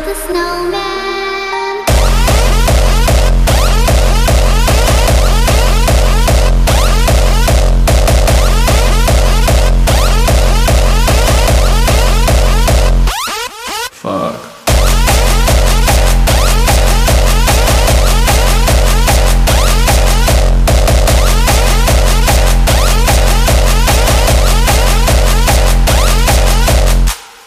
build a snowman.